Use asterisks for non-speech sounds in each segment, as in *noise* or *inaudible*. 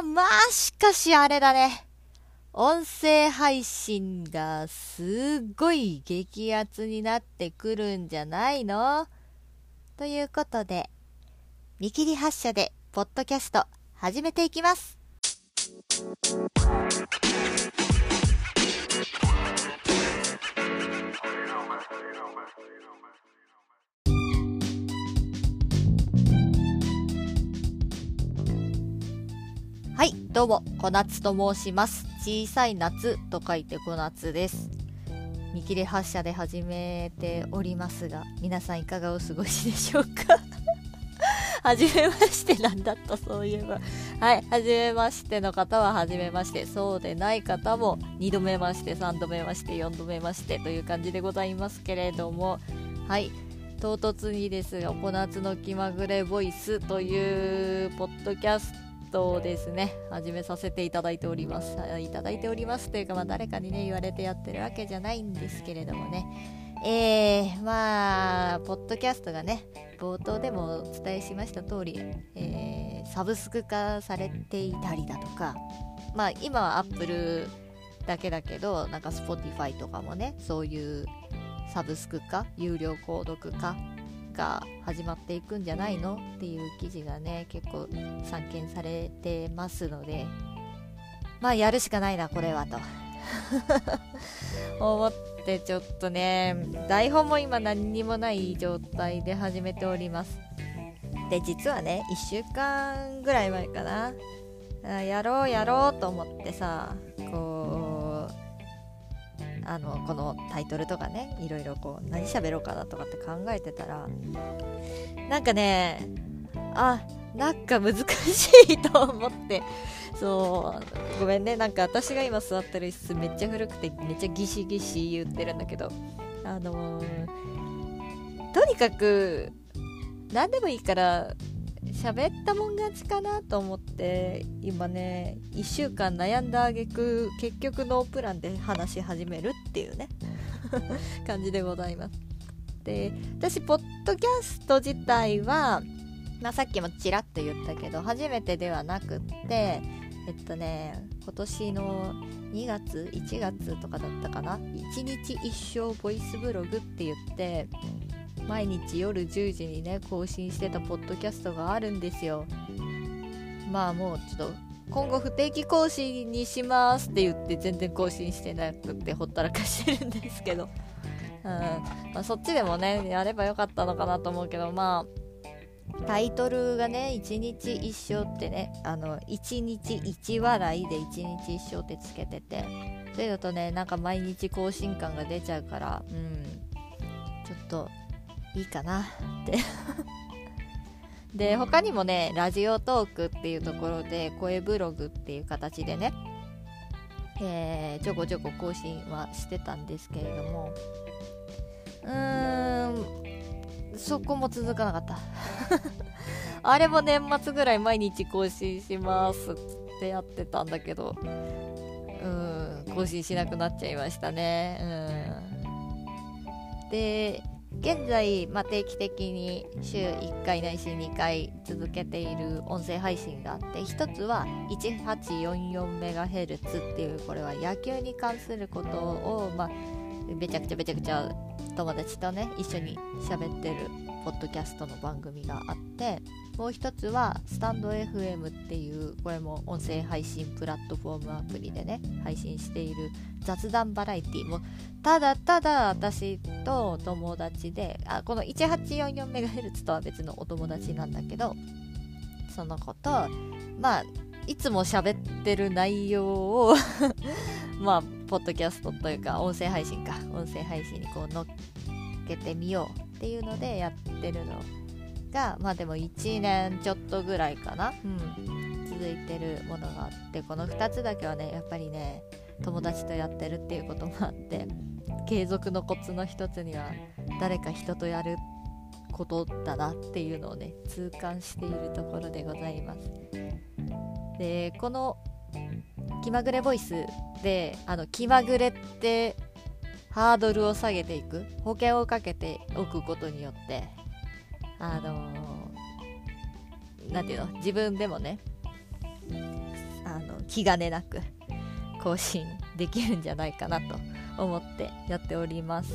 ー、まあ、しかしあれだね。音声配信がすっごい激アツになってくるんじゃないの？ということで、見切り発車で、ポッドキャスト、始めていきます。はい、どうも、小夏と申します。小さい夏と書いて小夏です。見切り発車で始めておりますが、皆さんいかがお過ごしでしょうか？*laughs* はじめましてなんだった、そういえば。はい、はじめましての方ははじめまして、そうでない方も2度目まして、3度目まして、4度目ましてという感じでございますけれども、はい、唐突にですが、小夏の気まぐれボイスというポッドキャストをですね、始めさせていただいております。いただいておりますというか、まあ、誰かにね、言われてやってるわけじゃないんですけれどもね、えー、まあ、ポッドキャストがね、冒頭でもお伝えしました通り、えー、サブスク化されていたりだとか、まあ、今は Apple だけだけど、なんか Spotify とかもね、そういうサブスク化、有料購読化が始まっていくんじゃないの？っていう記事がね、結構散見されてますので、まあ、やるしかないな、これはと。思ってちょっとね台本も今何にもない状態で始めております。で実はね1週間ぐらい前かな。やろうやろうと思ってさあのこのタイトルとかねいろいろこう何喋ろうかなとかって考えてたらなんかねあなんか難しいと思ってそうごめんね。なんか私が今座ってる椅子めっちゃ古くてめっちゃギシギシ言ってるんだけどあのー、とにかく何でもいいから喋ったもん勝ちかなと思って今ね1週間悩んだあげく結局ノープランで話し始めるっていうね *laughs* 感じでございます。で私ポッドキャスト自体はまあ、さっきもちらっと言ったけど初めてではなくってえっとね今年の2月1月とかだったかな？1日1生ボイスブログって言って毎日夜10時にね更新してたポッドキャストがあるんですよ。まあもうちょっと今後不定期更新にしますって言って全然更新してなくてほったらかしてるんですけど、*laughs* うん。まあ、そっちでもねやればよかったのかなと思うけどまあタイトルがね、一日一生ってね、あの、一日一笑いで一日一生ってつけてて、それだとね、なんか毎日更新感が出ちゃうから、うん、ちょっと、いいかなって。*laughs* で、他にもね、ラジオトークっていうところで、声ブログっていう形でね、えー、ちょこちょこ更新はしてたんですけれども、うーん、そこも続かなかった。*laughs* あれも年末ぐらい毎日更新しますってやってたんだけどうん更新しなくなっちゃいましたね。うん。で現在、まあ、定期的に週1回ないし2回続けている音声配信があって1つは 1844MHz っていうこれは野球に関することを、まあ、めちゃくちゃめちゃくちゃ友達とね一緒に喋ってるポッドキャストの番組があってもう一つはスタンド FM っていうこれも音声配信プラットフォームアプリでね配信している雑談バラエティもただただ私と友達であこの 1844MHz とは別のお友達なんだけどその子とまあいつも喋ってる内容をまあポッドキャストというか音声配信か。音声配信にこう乗っけてみようっていうのでやってるのがまあでも1年ちょっとぐらいかな、うん、続いてるものがあってこの2つだけはねやっぱりね友達とやってるっていうこともあって継続のコツの一つには誰か人とやることだなっていうのをね痛感しているところでございます。でこの気まぐれボイスであの気まぐれってハードルを下げていく保険をかけておくことによってあの何、ー、ていうの？自分でもねあの気兼ねなく更新できるんじゃないかなと思ってやっております。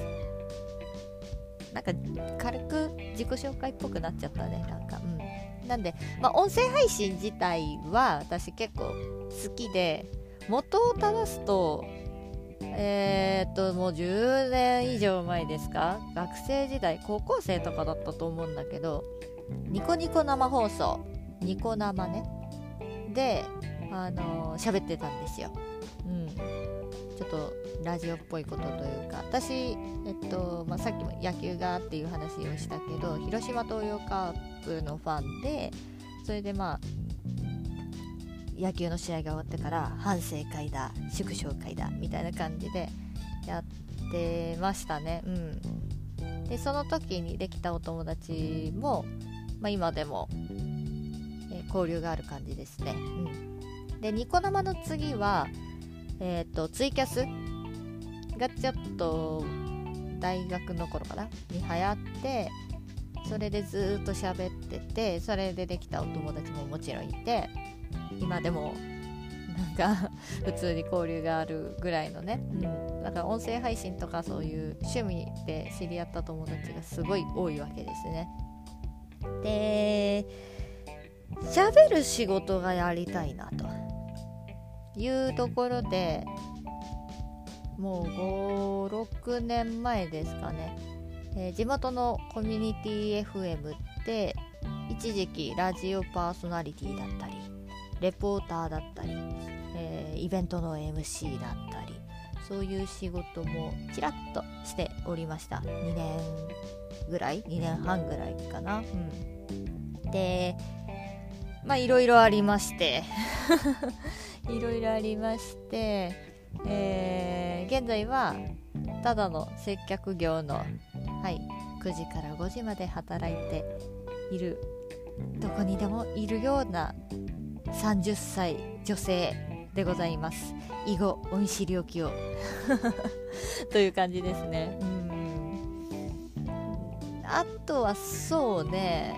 なんか軽く自己紹介っぽくなっちゃったね。なんかうん。なんで、まあ、音声配信自体は私結構好きで元を正すとえー、っともう10年以上前ですか？学生時代高校生とかだったと思うんだけどニコニコ生放送ニコ生ね。であの喋、ってたんですよ、うん、ちょっとラジオっぽいことというか私、えっとまあ、さっきも野球がっていう話をしたけど広島東洋カープのファンでそれでまあ野球の試合が終わってから反省会だ祝勝会だみたいな感じでやってましたね。うん。でその時にできたお友達も、まあ、今でも、えー、交流がある感じですね。うん。でニコ生の次はえっ、ー、とツイキャスがちょっと大学の頃かな？に流行ってそれでずっと喋っててそれでできたお友達ももちろんいて今でもなんか普通に交流があるぐらいのね、うん、だから音声配信とかそういう趣味で知り合った友達がすごい多いわけですね。で喋る仕事がやりたいなと。いうところでもう56年前ですかね、えー、地元のコミュニティ FM って一時期ラジオパーソナリティだったりレポーターだったり、えー、イベントの MC だったりそういう仕事もちらっとしておりました。2年ぐらい？2年半ぐらいかな、うん、でまあいろいろありまして。*laughs* いろいろありまして、えー、現在はただの接客業の、はい、9時から5時まで働いているどこにでもいるような30歳女性でございます。以後お見知りおきを。*laughs* という感じですね。うん。あとはそうね。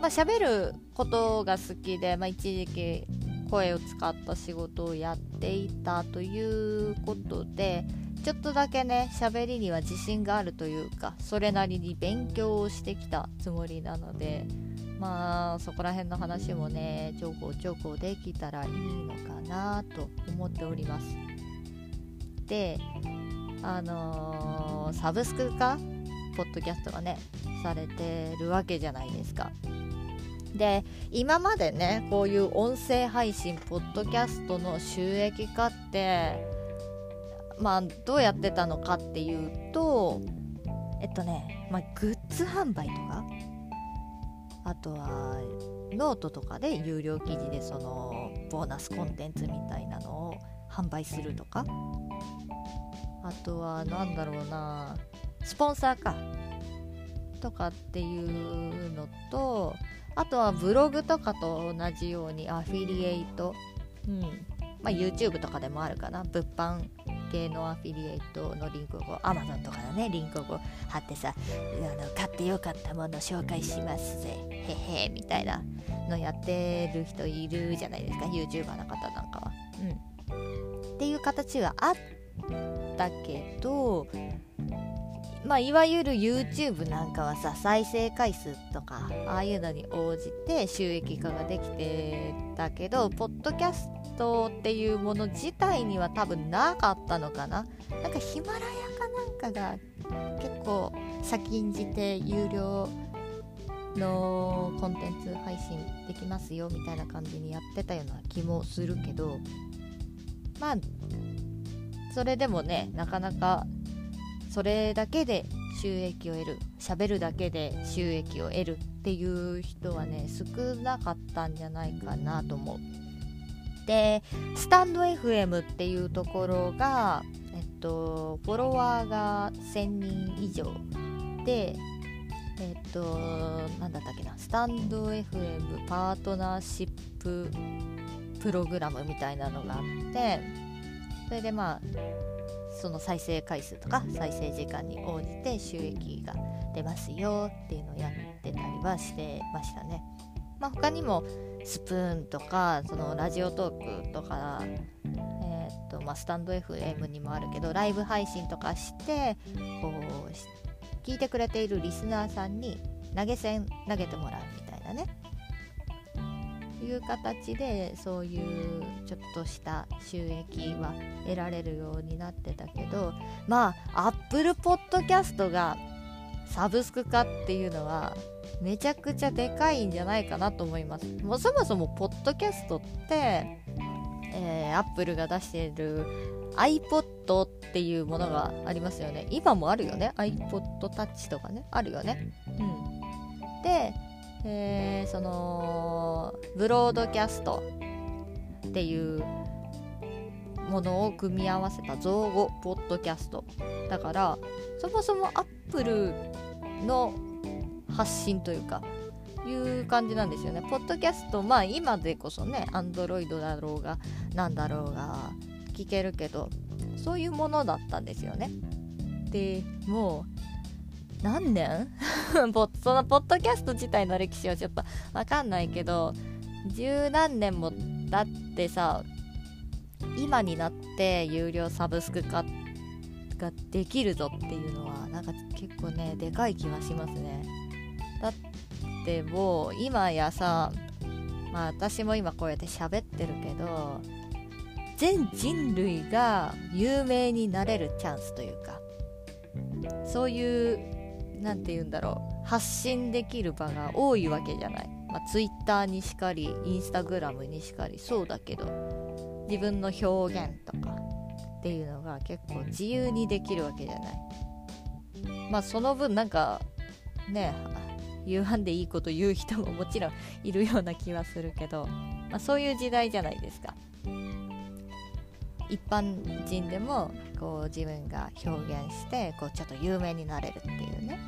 まあ喋ることが好きで、まあ、一時期声を使った仕事をやっていたということでちょっとだけね喋りには自信があるというかそれなりに勉強をしてきたつもりなのでまあそこら辺の話もねちょこちょこできたらいいのかなと思っております。であのー、サブスクか？ポッドキャストがねされてるわけじゃないですか。で今までねこういう音声配信ポッドキャストの収益化ってまあどうやってたのかっていうとえっとね、まあ、グッズ販売とかあとはノートとかで有料記事でそのボーナスコンテンツみたいなのを販売するとかあとは何だろうなスポンサーかとかっていうのとあとはブログとかと同じようにアフィリエイト、うん。まあ、YouTube とかでもあるかな。物販系のアフィリエイトのリンクを Amazon とかのねリンクを貼ってさあの買ってよかったもの紹介しますぜ。へへみたいなのやってる人いるじゃないですか。YouTuber の方なんかは。うん、っていう形はあったけどまあ、いわゆる YouTube なんかはさ再生回数とかああいうのに応じて収益化ができてたけどポッドキャストっていうもの自体には多分なかったのかな。なんかヒマラヤかなんかが結構先んじて有料のコンテンツ配信できますよみたいな感じにやってたような気もするけど。まあそれでもねなかなかそれだけで収益を得る喋るだけで収益を得るっていう人はね少なかったんじゃないかなと思う。でスタンド FM っていうところがえっとフォロワーが1000人以上でえっと何だったっけなスタンド FM パートナーシッププログラムみたいなのがあってそれでまあその再生回数とか再生時間に応じて収益が出ますよっていうのをやってたりはしてましたね。まあ、他にもスプーンとかそのラジオトークとか、えーとまあ、スタンド FM にもあるけどライブ配信とかしてこう聞いてくれているリスナーさんに投げ銭投げてもらうみたいなねいう形でそういうちょっとした収益は得られるようになってたけどまあ Apple Podcast がサブスク化っていうのはめちゃくちゃでかいんじゃないかなと思います。もうそもそもポッドキャストって、えー、Apple が出している iPod っていうものがありますよね。今もあるよね。iPod Touch とかね。あるよね。うん。で、え、そのブロードキャストっていうものを組み合わせた造語ポッドキャストだからそもそもアップルの発信というかいう感じなんですよね。ポッドキャストまあ今でこそねアンドロイドだろうがなんだろうが聞けるけどそういうものだったんですよね。でもう何年？*laughs* そのポッドキャスト自体の歴史はちょっと分かんないけど十何年も経ってさ今になって有料サブスク化ができるぞっていうのはなんか結構ねでかい気はしますね。だってもう今やさまあ私も今こうやって喋ってるけど全人類が有名になれるチャンスというかそういう何て言うんだろう。発信できる場が多いわけじゃない、まあ、Twitter にしかりインスタグラムにしかりそうだけど自分の表現とかっていうのが結構自由にできるわけじゃない。まあその分なんかね言わんでいいこと言う人ももちろんいるような気はするけど、まあ、そういう時代じゃないですか。一般人でもこう自分が表現してこうちょっと有名になれるっていうね。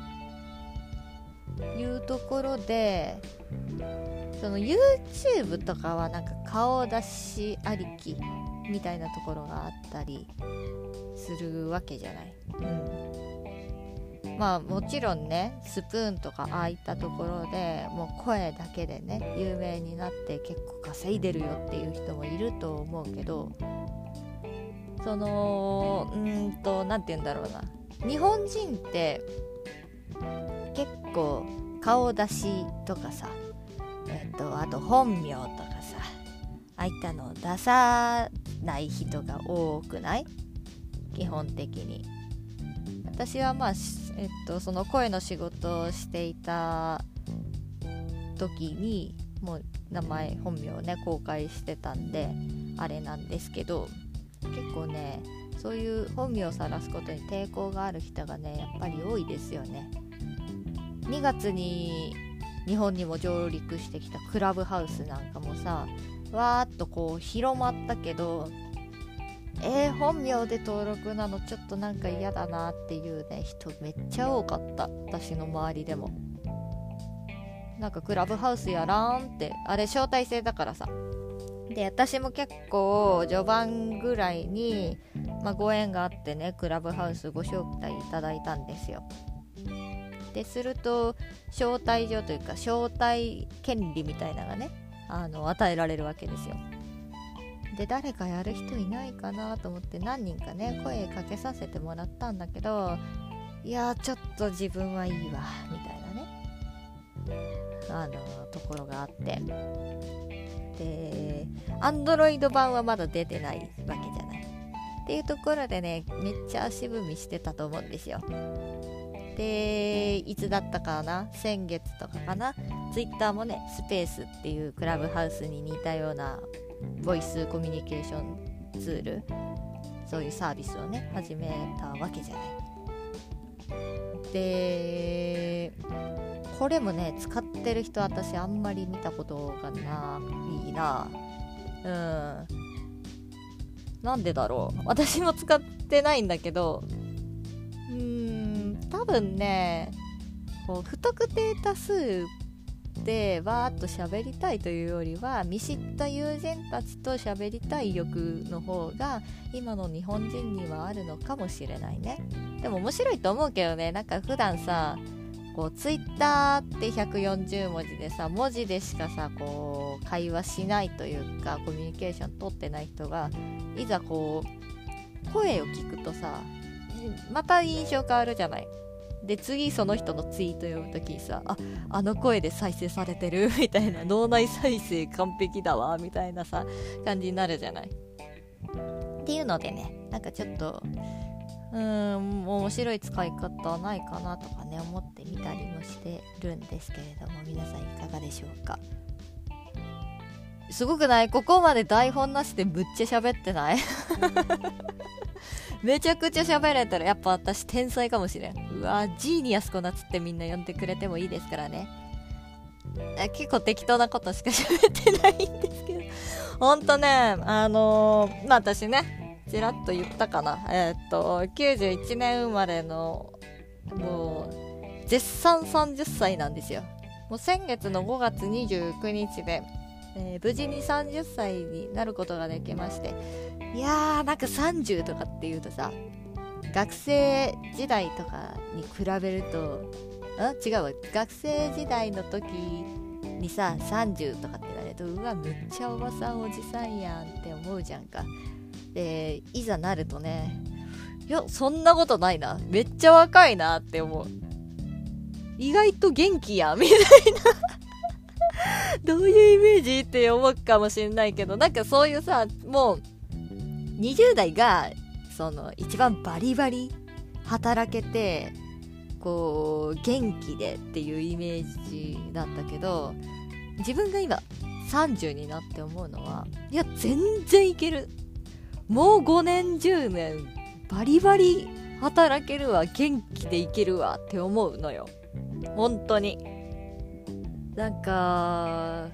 いうところでその YouTube とかはなんか顔出しありきみたいなところがあったりするわけじゃない。うん、まあもちろんねスプーンとかああいったところでもう声だけでね有名になって結構稼いでるよっていう人もいると思うけどそのうんと何て言うんだろうな日本人って結構顔出しとかさえっとあと本名とかさああいったのを出さない人が多くない？基本的に。私はまあ、えっと、その声の仕事をしていた時にもう名前本名をね公開してたんであれなんですけど結構ねそういう本名を晒すことに抵抗がある人がねやっぱり多いですよね2月に日本にも上陸してきたクラブハウスなんかもさわーっとこう広まったけどえー、本名で登録なのちょっとなんか嫌だなっていうね人めっちゃ多かった。私の周りでも。なんかクラブハウスやらんってあれ招待制だからさ。で私も結構序盤ぐらいに、まあ、ご縁があってねクラブハウスご招待いただいたんですよ。ですると招待状というか招待権利みたいなのがねあの与えられるわけですよ。で誰かやる人いないかなと思って何人かね声かけさせてもらったんだけどいやちょっと自分はいいわみたいなね。あのところがあって。で Android 版はまだ出てないわけじゃない。っていうところでねめっちゃ足踏みしてたと思うんですよ。でいつだったかな？先月とかかな？Twitter もねスペースっていうクラブハウスに似たようなボイスコミュニケーションツールそういうサービスをね始めたわけじゃない。でこれもね使ってる人私あんまり見たことがないな。うん。なんでだろう？私も使ってないんだけど多分ねこう不特定多数でわーっと喋りたいというよりは見知った友人たちと喋りたい欲の方が今の日本人にはあるのかもしれないね。でも面白いと思うけどね。なんか普段さこうツイッターって140文字でさ文字でしかさこう会話しないというかコミュニケーション取ってない人がいざこう声を聞くとさまた印象変わるじゃない。で次その人のツイート読む時にさああの声で再生されてる *laughs* みたいな脳内再生完璧だわみたいなさ感じになるじゃない？っていうのでねなんかちょっとうーん面白い使い方ないかなとかね思ってみたりもしてるんですけれども皆さんいかがでしょうか？すごくない？ここまで台本なしでぶっちゃ喋ってない？*laughs* めちゃくちゃ喋れたらやっぱ私天才かもしれん。わジーニアスコナツってみんな呼んでくれてもいいですからね。結構適当なことしか喋ってないんですけど。ほんとねあのー、まあ私ねちらっと言ったかな。えー、っと91年生まれのもう絶賛30歳なんですよ。もう先月の5月29日でえー、無事に30歳になることができまして。いやーなんか30とかっていうとさ学生時代とかに比べるとあ？違うわ。学生時代の時にさ30とかってなるとうわむっちゃおばさんおじさんやんって思うじゃんか。でいざなるとねいやそんなことないな。めっちゃ若いなって思う。意外と元気や *laughs* みたいな。どういうイメージ？って思うかもしれないけど、なんかそういうさ、もう、20代が、その、一番バリバリ働けて、こう、元気でっていうイメージだったけど、自分が今、30になって思うのは、いや、全然いける。もう5年、10年、バリバリ働けるわ、元気でいけるわって思うのよ。本当に。なんか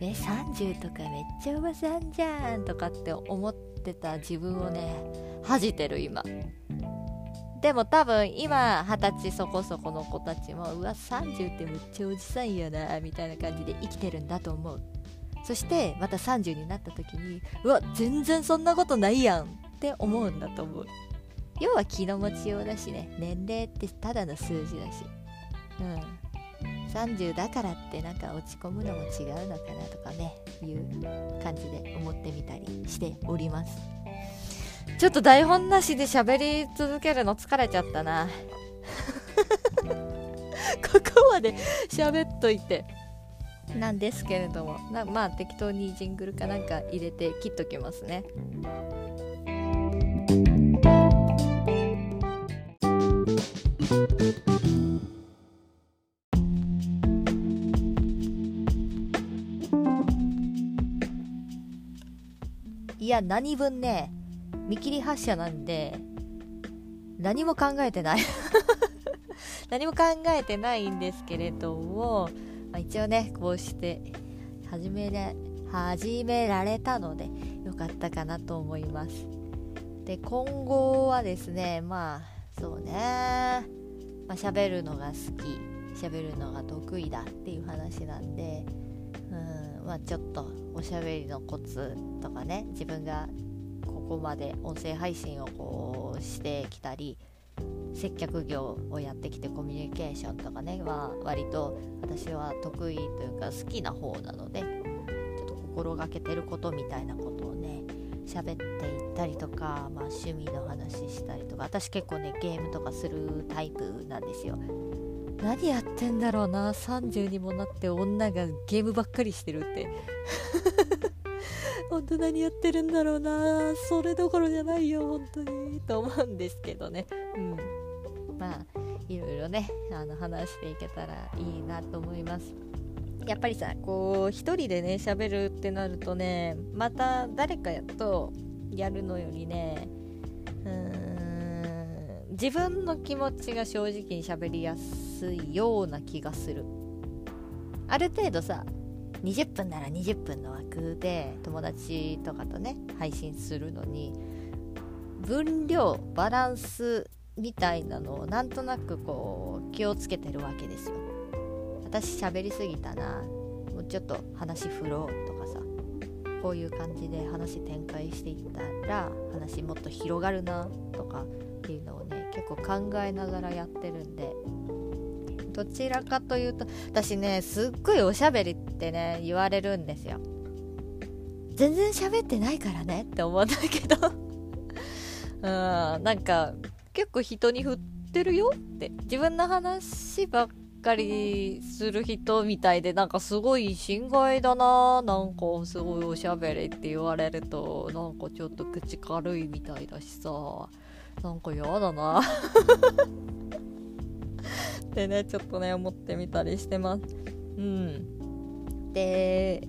え30とかめっちゃおばさんじゃんとかって思ってた自分をね恥じてる今。でも多分今二十歳そこそこの子たちもうわ30ってめっちゃおじさんやなみたいな感じで生きてるんだと思う。そしてまた30になった時にうわ全然そんなことないやんって思うんだと思う。要は気の持ちようだしね年齢ってただの数字だし。うん。30だからってなんか落ち込むのも違うのかなとかねいう感じで思ってみたりしております。ちょっと台本なしで喋り続けるの疲れちゃったな。*laughs* ここまで喋っといて。なんですけれども。まあ適当にジングルかなんか入れて切っときますねや何分ね見切り発車なんで何も考えてない。*laughs* 何も考えてないんですけれども、まあ、一応ねこうして始めれ始められたのでよかったかなと思います。で今後はですねまあそうねまあ、喋るのが好き喋るのが得意だっていう話なんでうんまあちょっとおしゃべりのコツとかね自分がここまで音声配信をこうしてきたり接客業をやってきてコミュニケーションとかねは割と私は得意というか好きな方なのでちょっと心がけてることみたいなことをね喋っていったりとか、まあ、趣味の話したりとか私結構ねゲームとかするタイプなんですよ。何やってんだろうな30にもなって女がゲームばっかりしてるって。*laughs* 本当何やってるんだろうなそれどころじゃないよ本当にと思うんですけどね。うん。まあいろいろねあの話していけたらいいなと思います。やっぱりさこう一人でね喋るってなるとねまた誰かやとやるのよりねうん。自分の気持ちが正直に喋りやすいような気がする。ある程度さ20分なら20分の枠で友達とかとね配信するのに分量バランスみたいなのをなんとなくこう気をつけてるわけですよ。私喋りすぎたなもうちょっと話振ろうとかさこういう感じで話展開していったら話もっと広がるなとかっていうのをね結構考えながらやってるんで。どちらかというと私ねすっごいおしゃべりってね言われるんですよ。全然喋ってないからねって思うんだけど。*laughs* うんなんか結構人に振ってるよって。自分の話ばっかりする人みたいでなんかすごい心外だななんかすごいおしゃべりって言われるとなんかちょっと口軽いみたいだしさ。なんか嫌だな。ってねちょっとね思ってみたりしてます。うん。で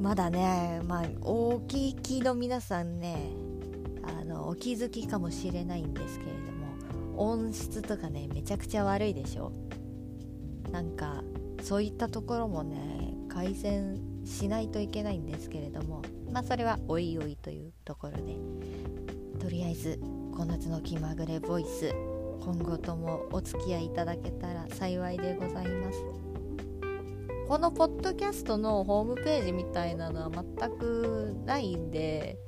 まだねまあ大ききの皆さんねあのお気づきかもしれないんですけれども音質とかねめちゃくちゃ悪いでしょ。なんかそういったところもね改善しないといけないんですけれどもまあそれはおいおいというところでとりあえずこの夏の気まぐれボイス。今後ともお付き合いいただけたら幸いでございます。このポッドキャストのホームページみたいなのは全くないんで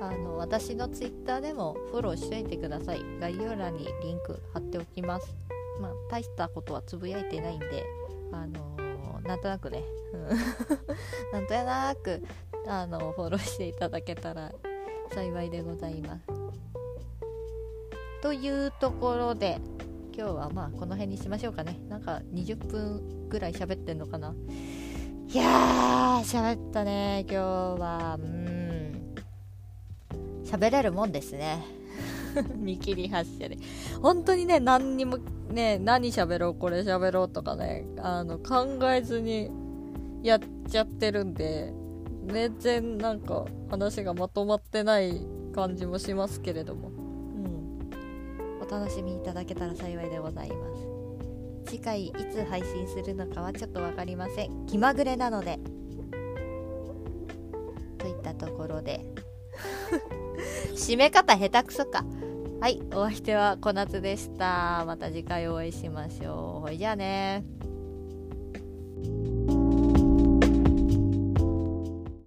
あの私の Twitter でもフォローしといてください。概要欄にリンク貼っておきます。まあ大したことはつぶやいてないんであのー、なんとなくね。*laughs* なんとなくあのフォローしていただけたら幸いでございます。というところで今日はまあこの辺にしましょうかね。なんか20分ぐらい喋ってんのかな。いやー喋ったね今日は。うん。喋れるもんですね。*laughs* 見切り発車で。本当にね何にもね何喋ろうこれ喋ろうとかねあの考えずにやっちゃってるんで全然なんか話がまとまってない感じもしますけれども、お楽しみいただけたら幸いでございます。次回いつ配信するのかはちょっと分かりません。気まぐれなので。といったところで。*laughs* 締め方下手くそか。はいお相手は小夏でした。また次回お会いしましょう。ほいじゃあね。